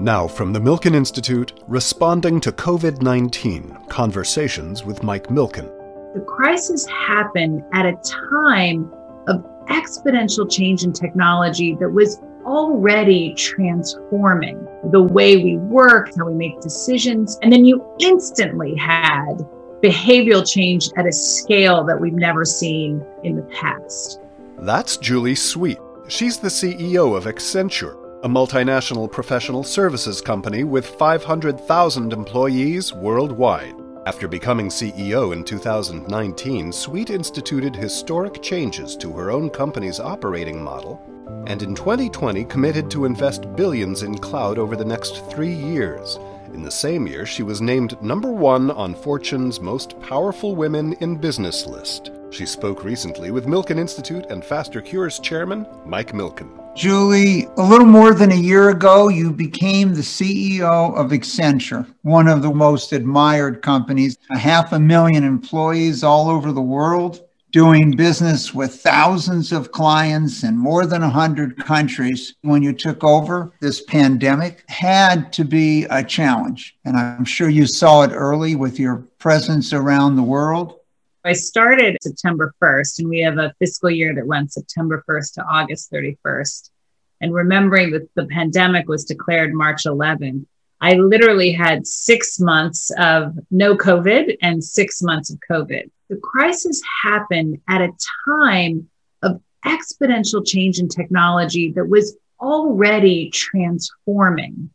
Now, from the Milken Institute, responding to COVID 19 Conversations with Mike Milken. The crisis happened at a time of exponential change in technology that was already transforming the way we work, how we make decisions. And then you instantly had behavioral change at a scale that we've never seen in the past. That's Julie Sweet. She's the CEO of Accenture, a multinational professional services company with 500,000 employees worldwide. After becoming CEO in 2019, Sweet instituted historic changes to her own company's operating model, and in 2020 committed to invest billions in cloud over the next three years. In the same year, she was named number one on Fortune's Most Powerful Women in Business list. She spoke recently with Milken Institute and Faster Cures chairman Mike Milken. Julie, a little more than a year ago, you became the CEO of Accenture, one of the most admired companies, a half a million employees all over the world, doing business with thousands of clients in more than 100 countries. When you took over, this pandemic had to be a challenge. And I'm sure you saw it early with your presence around the world. I started September 1st, and we have a fiscal year that runs September 1st to August 31st. And remembering that the pandemic was declared March 11th, I literally had six months of no COVID and six months of COVID. The crisis happened at a time of exponential change in technology that was already transforming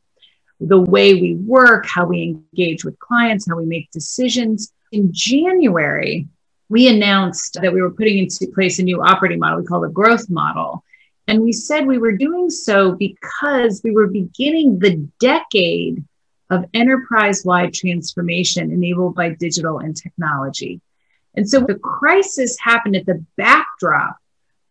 the way we work, how we engage with clients, how we make decisions. In January, we announced that we were putting into place a new operating model we call the growth model. And we said we were doing so because we were beginning the decade of enterprise wide transformation enabled by digital and technology. And so the crisis happened at the backdrop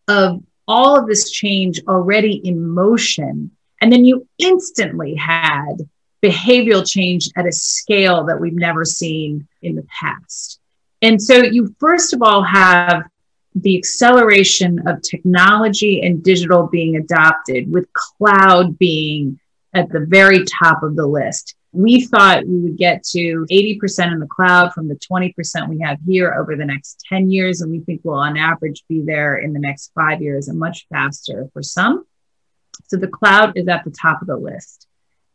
of all of this change already in motion. And then you instantly had behavioral change at a scale that we've never seen in the past. And so you first of all have the acceleration of technology and digital being adopted, with cloud being at the very top of the list. We thought we would get to 80% in the cloud from the 20% we have here over the next 10 years. And we think we'll, on average, be there in the next five years and much faster for some. So the cloud is at the top of the list.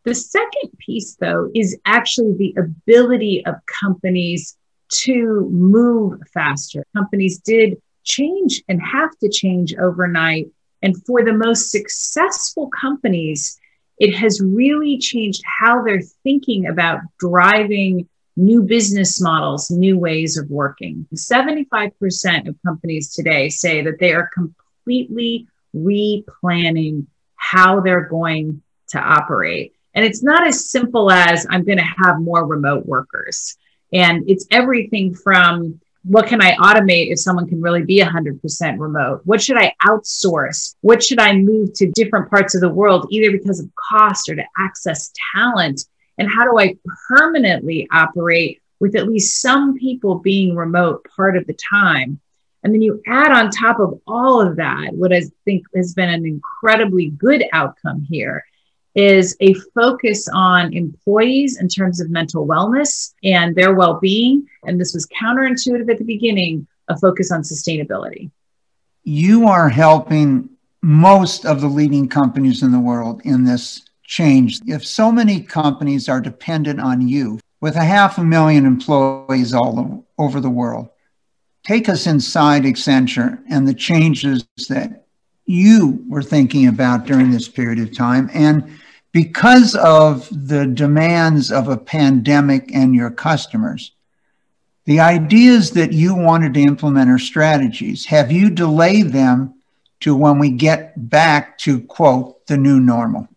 The second piece, though, is actually the ability of companies to move faster. Companies did change and have to change overnight. And for the most successful companies, it has really changed how they're thinking about driving new business models, new ways of working. 75% of companies today say that they are completely replanning how they're going to operate. And it's not as simple as I'm going to have more remote workers. And it's everything from what can I automate if someone can really be 100% remote? What should I outsource? What should I move to different parts of the world, either because of cost or to access talent? And how do I permanently operate with at least some people being remote part of the time? And then you add on top of all of that, what I think has been an incredibly good outcome here is a focus on employees in terms of mental wellness and their well being. And this was counterintuitive at the beginning, a focus on sustainability. You are helping most of the leading companies in the world in this change. If so many companies are dependent on you, with a half a million employees all over the world, take us inside Accenture and the changes that you were thinking about during this period of time and because of the demands of a pandemic and your customers, the ideas that you wanted to implement are strategies. Have you delayed them to when we get back to, quote, the new normal?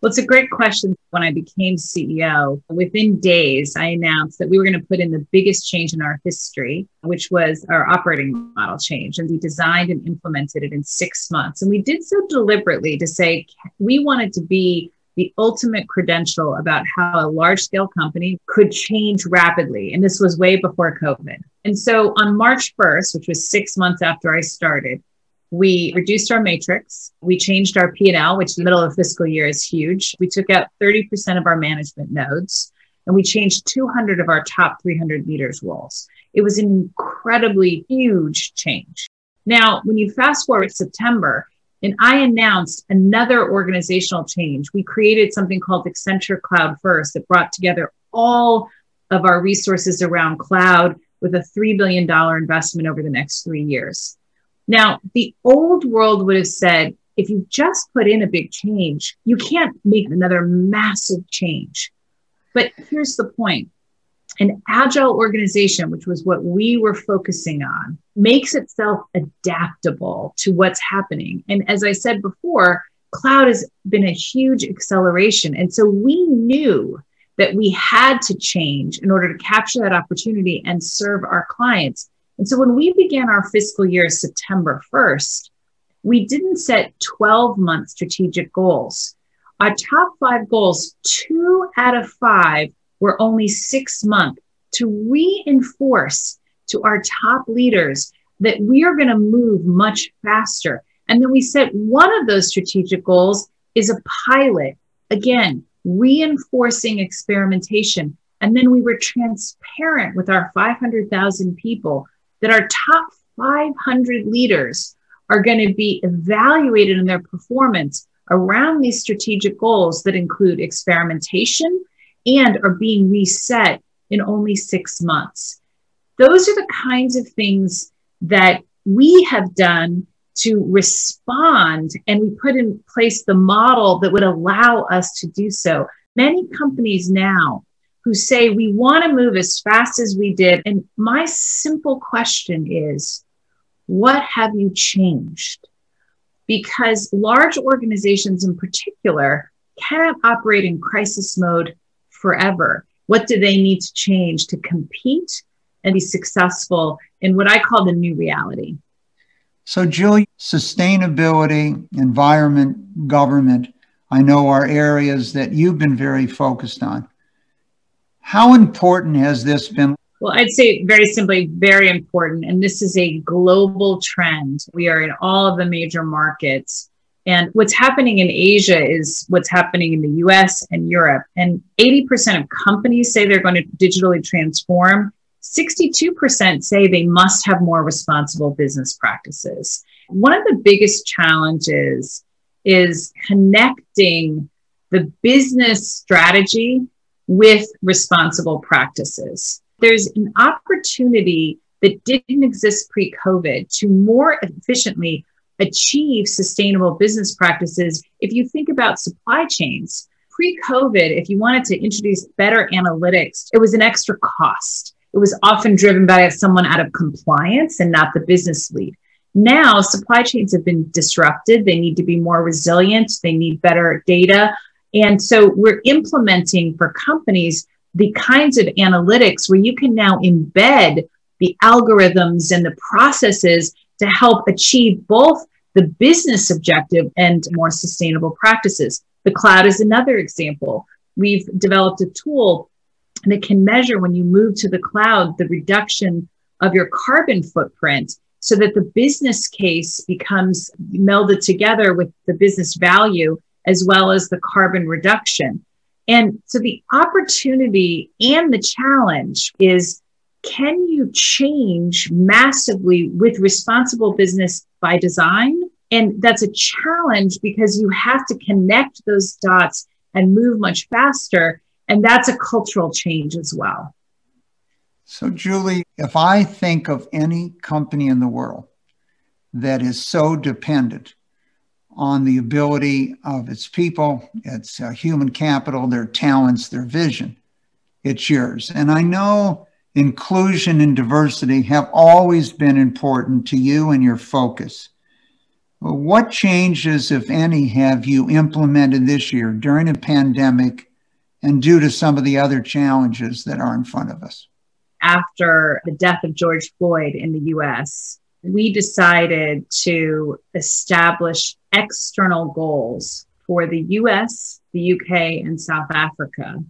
Well, it's a great question. When I became CEO, within days, I announced that we were going to put in the biggest change in our history, which was our operating model change. And we designed and implemented it in six months. And we did so deliberately to say we wanted to be the ultimate credential about how a large scale company could change rapidly. And this was way before COVID. And so on March 1st, which was six months after I started, We reduced our matrix. We changed our P&L, which in the middle of fiscal year is huge. We took out 30% of our management nodes and we changed 200 of our top 300 leaders roles. It was an incredibly huge change. Now, when you fast forward September, and I announced another organizational change. We created something called Accenture Cloud First that brought together all of our resources around cloud with a $3 billion investment over the next three years. Now, the old world would have said, if you just put in a big change, you can't make another massive change. But here's the point an agile organization, which was what we were focusing on, makes itself adaptable to what's happening. And as I said before, cloud has been a huge acceleration. And so we knew that we had to change in order to capture that opportunity and serve our clients. And so when we began our fiscal year September 1st, we didn't set 12 month strategic goals. Our top five goals, two out of five were only six months to reinforce to our top leaders that we are going to move much faster. And then we set one of those strategic goals is a pilot. Again, reinforcing experimentation. And then we were transparent with our 500,000 people that our top 500 leaders are going to be evaluated in their performance around these strategic goals that include experimentation and are being reset in only six months. Those are the kinds of things that we have done to respond and we put in place the model that would allow us to do so. Many companies now who say we want to move as fast as we did. And my simple question is, what have you changed? Because large organizations in particular cannot operate in crisis mode forever. What do they need to change to compete and be successful in what I call the new reality? So, Julie, sustainability, environment, government, I know are areas that you've been very focused on. How important has this been? Well, I'd say very simply, very important. And this is a global trend. We are in all of the major markets. And what's happening in Asia is what's happening in the US and Europe. And 80% of companies say they're going to digitally transform. 62% say they must have more responsible business practices. One of the biggest challenges is connecting the business strategy with responsible practices. There's an opportunity that didn't exist pre COVID to more efficiently achieve sustainable business practices. If you think about supply chains, pre COVID, if you wanted to introduce better analytics, it was an extra cost. It was often driven by someone out of compliance and not the business lead. Now, supply chains have been disrupted. They need to be more resilient. They need better data. And so we're implementing for companies the kinds of analytics where you can now embed the algorithms and the processes to help achieve both the business objective and more sustainable practices. The cloud is another example. We've developed a tool that can measure when you move to the cloud the reduction of your carbon footprint so that the business case becomes melded together with the business value as well as the carbon reduction. And so the opportunity and the challenge is can you change massively with responsible business by design? And that's a challenge because you have to connect those dots and move much faster. And that's a cultural change as well. So, Julie, if I think of any company in the world that is so dependent on the ability of its people, its uh, human capital, their talents, their vision, it's yours. And I know inclusion and diversity have always been important to you and your focus. What changes, if any, have you implemented this year during a pandemic and due to some of the other challenges that are in front of us? After the death of George Floyd in the US, we decided to establish external goals for the US, the UK, and South Africa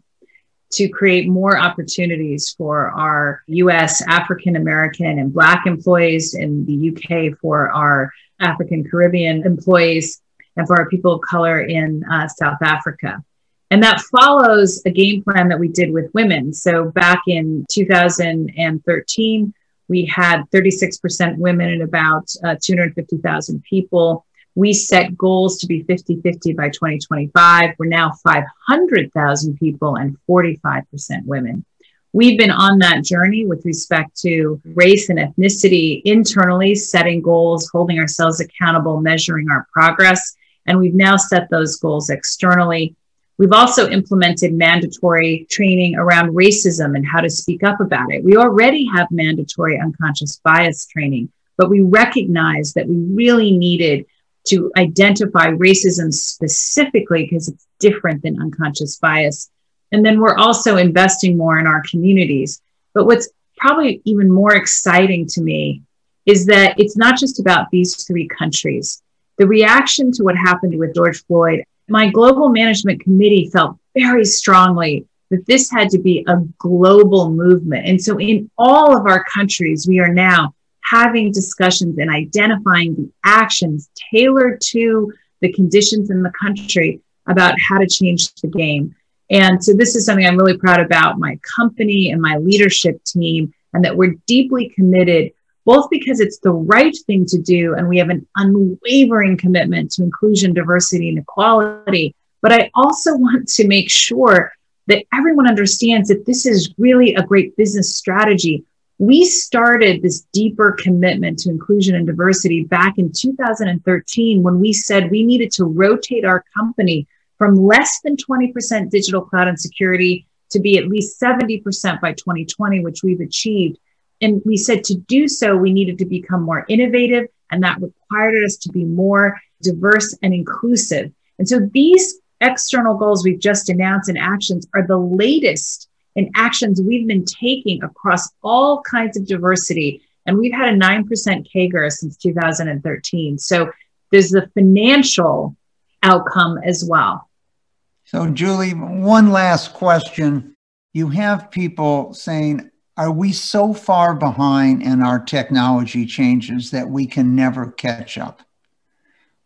to create more opportunities for our US African American and Black employees in the UK for our African Caribbean employees and for our people of color in uh, South Africa. And that follows a game plan that we did with women. So back in 2013, we had 36% women and about uh, 250,000 people. We set goals to be 50 50 by 2025. We're now 500,000 people and 45% women. We've been on that journey with respect to race and ethnicity internally, setting goals, holding ourselves accountable, measuring our progress. And we've now set those goals externally. We've also implemented mandatory training around racism and how to speak up about it. We already have mandatory unconscious bias training, but we recognize that we really needed to identify racism specifically because it's different than unconscious bias. And then we're also investing more in our communities. But what's probably even more exciting to me is that it's not just about these three countries. The reaction to what happened with George Floyd, my global management committee felt very strongly that this had to be a global movement. And so in all of our countries, we are now having discussions and identifying the actions tailored to the conditions in the country about how to change the game. And so this is something I'm really proud about my company and my leadership team, and that we're deeply committed, both because it's the right thing to do and we have an unwavering commitment to inclusion, diversity, and equality. But I also want to make sure that everyone understands that this is really a great business strategy we started this deeper commitment to inclusion and diversity back in 2013 when we said we needed to rotate our company from less than 20% digital cloud and security to be at least 70% by 2020, which we've achieved. And we said to do so, we needed to become more innovative, and that required us to be more diverse and inclusive. And so these external goals we've just announced and actions are the latest and actions we've been taking across all kinds of diversity. And we've had a 9% CAGR since 2013. So there's the financial outcome as well. So, Julie, one last question. You have people saying, are we so far behind in our technology changes that we can never catch up?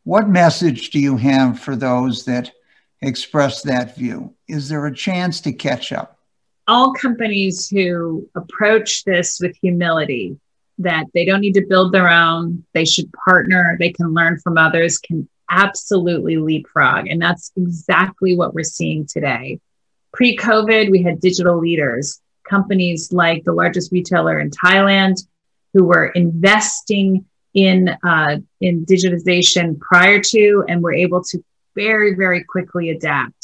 What message do you have for those that express that view? Is there a chance to catch up? All companies who approach this with humility that they don't need to build their own, they should partner, they can learn from others, can absolutely leapfrog. And that's exactly what we're seeing today. Pre COVID, we had digital leaders, companies like the largest retailer in Thailand who were investing in, uh, in digitization prior to and were able to very, very quickly adapt.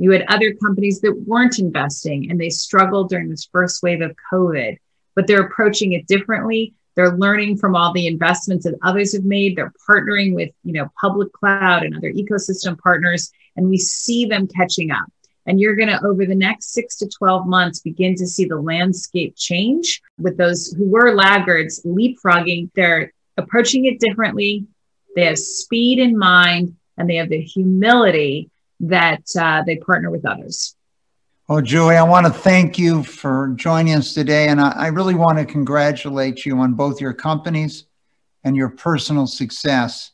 You had other companies that weren't investing and they struggled during this first wave of COVID, but they're approaching it differently. They're learning from all the investments that others have made. They're partnering with, you know, public cloud and other ecosystem partners, and we see them catching up. And you're going to, over the next six to 12 months, begin to see the landscape change with those who were laggards leapfrogging. They're approaching it differently. They have speed in mind and they have the humility that uh, they partner with others. Well, Julie, I want to thank you for joining us today. And I, I really want to congratulate you on both your companies and your personal success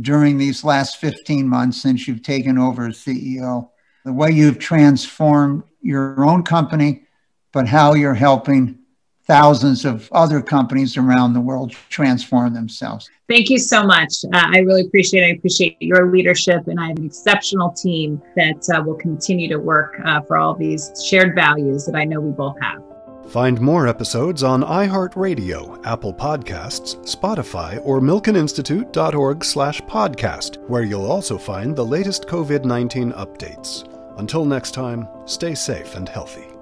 during these last 15 months since you've taken over as CEO. The way you've transformed your own company, but how you're helping thousands of other companies around the world transform themselves. Thank you so much. Uh, I really appreciate it. I appreciate your leadership, and I have an exceptional team that uh, will continue to work uh, for all these shared values that I know we both have. Find more episodes on iHeartRadio, Apple Podcasts, Spotify, or milkeninstitute.org slash podcast, where you'll also find the latest COVID-19 updates. Until next time, stay safe and healthy.